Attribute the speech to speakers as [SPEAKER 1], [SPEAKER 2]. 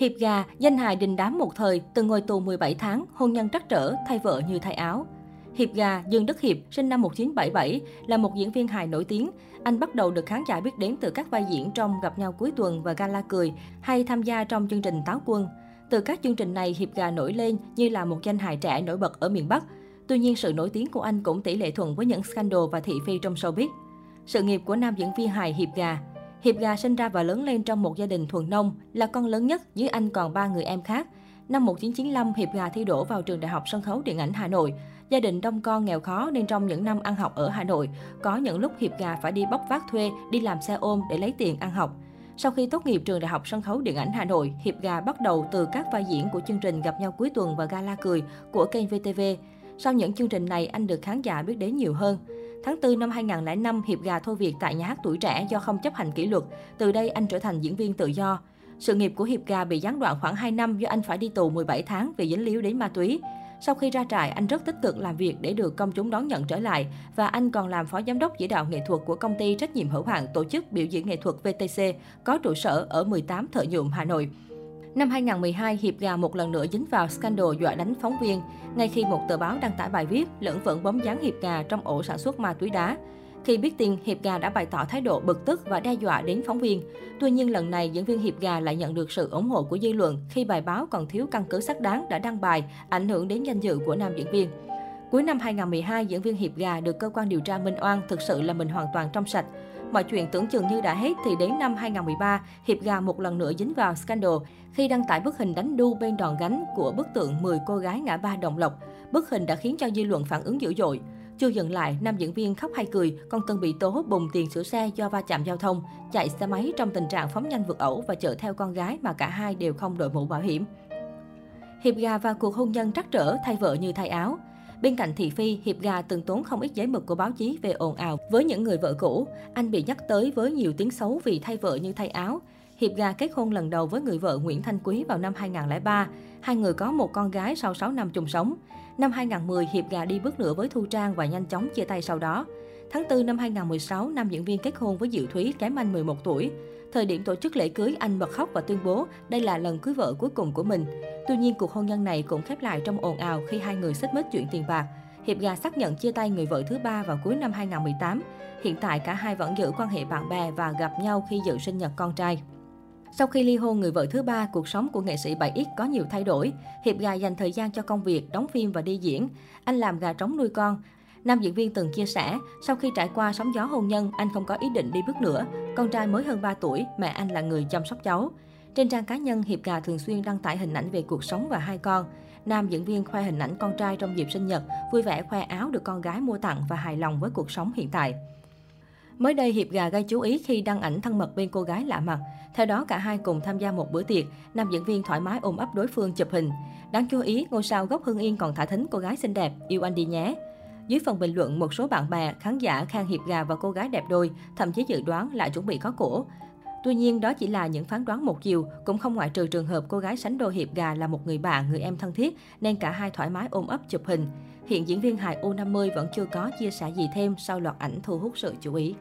[SPEAKER 1] Hiệp gà, danh hài đình đám một thời, từng ngồi tù 17 tháng, hôn nhân trắc trở, thay vợ như thay áo. Hiệp gà Dương Đức Hiệp, sinh năm 1977, là một diễn viên hài nổi tiếng. Anh bắt đầu được khán giả biết đến từ các vai diễn trong Gặp nhau cuối tuần và Gala cười, hay tham gia trong chương trình Táo Quân. Từ các chương trình này, Hiệp gà nổi lên như là một danh hài trẻ nổi bật ở miền Bắc. Tuy nhiên, sự nổi tiếng của anh cũng tỷ lệ thuận với những scandal và thị phi trong showbiz. Sự nghiệp của nam diễn viên hài Hiệp gà Hiệp Gà sinh ra và lớn lên trong một gia đình thuần nông, là con lớn nhất, dưới anh còn ba người em khác. Năm 1995, Hiệp Gà thi đỗ vào trường Đại học Sân khấu Điện ảnh Hà Nội. Gia đình đông con nghèo khó nên trong những năm ăn học ở Hà Nội, có những lúc Hiệp Gà phải đi bóc vác thuê, đi làm xe ôm để lấy tiền ăn học. Sau khi tốt nghiệp trường Đại học Sân khấu Điện ảnh Hà Nội, Hiệp Gà bắt đầu từ các vai diễn của chương trình Gặp nhau cuối tuần và Gala cười của kênh VTV. Sau những chương trình này, anh được khán giả biết đến nhiều hơn. Tháng 4 năm 2005, Hiệp Gà thôi việc tại nhà hát tuổi trẻ do không chấp hành kỷ luật. Từ đây anh trở thành diễn viên tự do. Sự nghiệp của Hiệp Gà bị gián đoạn khoảng 2 năm do anh phải đi tù 17 tháng vì dính líu đến ma túy. Sau khi ra trại, anh rất tích cực làm việc để được công chúng đón nhận trở lại và anh còn làm phó giám đốc chỉ đạo nghệ thuật của công ty trách nhiệm hữu hạn tổ chức biểu diễn nghệ thuật VTC có trụ sở ở 18 Thợ Nhuộm, Hà Nội. Năm 2012, Hiệp Gà một lần nữa dính vào scandal dọa đánh phóng viên, ngay khi một tờ báo đăng tải bài viết lẫn vẫn bóng dáng Hiệp Gà trong ổ sản xuất ma túy đá. Khi biết tin, Hiệp Gà đã bày tỏ thái độ bực tức và đe dọa đến phóng viên. Tuy nhiên lần này, diễn viên Hiệp Gà lại nhận được sự ủng hộ của dư luận khi bài báo còn thiếu căn cứ xác đáng đã đăng bài, ảnh hưởng đến danh dự của nam diễn viên. Cuối năm 2012, diễn viên Hiệp Gà được cơ quan điều tra minh oan thực sự là mình hoàn toàn trong sạch. Mọi chuyện tưởng chừng như đã hết thì đến năm 2013, Hiệp Gà một lần nữa dính vào scandal khi đăng tải bức hình đánh đu bên đòn gánh của bức tượng 10 cô gái ngã ba Đồng Lộc. Bức hình đã khiến cho dư luận phản ứng dữ dội. Chưa dừng lại, nam diễn viên khóc hay cười, còn từng bị tố bùng tiền sửa xe do va chạm giao thông, chạy xe máy trong tình trạng phóng nhanh vượt ẩu và chở theo con gái mà cả hai đều không đội mũ bảo hiểm. Hiệp Gà và cuộc hôn nhân trắc trở thay vợ như thay áo. Bên cạnh thị phi, Hiệp Gà từng tốn không ít giấy mực của báo chí về ồn ào với những người vợ cũ. Anh bị nhắc tới với nhiều tiếng xấu vì thay vợ như thay áo. Hiệp Gà kết hôn lần đầu với người vợ Nguyễn Thanh Quý vào năm 2003. Hai người có một con gái sau 6 năm chung sống. Năm 2010, Hiệp Gà đi bước nữa với Thu Trang và nhanh chóng chia tay sau đó. Tháng 4 năm 2016, nam diễn viên kết hôn với Diệu Thúy kém anh 11 tuổi. Thời điểm tổ chức lễ cưới, anh bật khóc và tuyên bố đây là lần cưới vợ cuối cùng của mình. Tuy nhiên, cuộc hôn nhân này cũng khép lại trong ồn ào khi hai người xích mích chuyện tiền bạc. Hiệp Gà xác nhận chia tay người vợ thứ ba vào cuối năm 2018. Hiện tại cả hai vẫn giữ quan hệ bạn bè và gặp nhau khi dự sinh nhật con trai. Sau khi ly hôn người vợ thứ ba, cuộc sống của nghệ sĩ 7X có nhiều thay đổi. Hiệp Gà dành thời gian cho công việc, đóng phim và đi diễn. Anh làm gà trống nuôi con. Nam diễn viên từng chia sẻ, sau khi trải qua sóng gió hôn nhân, anh không có ý định đi bước nữa. Con trai mới hơn 3 tuổi, mẹ anh là người chăm sóc cháu. Trên trang cá nhân, Hiệp Gà thường xuyên đăng tải hình ảnh về cuộc sống và hai con. Nam diễn viên khoe hình ảnh con trai trong dịp sinh nhật, vui vẻ khoe áo được con gái mua tặng và hài lòng với cuộc sống hiện tại. Mới đây, Hiệp Gà gây chú ý khi đăng ảnh thân mật bên cô gái lạ mặt. Theo đó, cả hai cùng tham gia một bữa tiệc, nam diễn viên thoải mái ôm ấp đối phương chụp hình. Đáng chú ý, ngôi sao gốc Hưng Yên còn thả thính cô gái xinh đẹp, yêu anh đi nhé. Dưới phần bình luận, một số bạn bè, khán giả khen Hiệp Gà và cô gái đẹp đôi, thậm chí dự đoán lại chuẩn bị có cổ. Tuy nhiên, đó chỉ là những phán đoán một chiều, cũng không ngoại trừ trường hợp cô gái sánh đôi Hiệp Gà là một người bạn, người em thân thiết, nên cả hai thoải mái ôm ấp chụp hình. Hiện diễn viên hài U50 vẫn chưa có chia sẻ gì thêm sau loạt ảnh thu hút sự chú ý.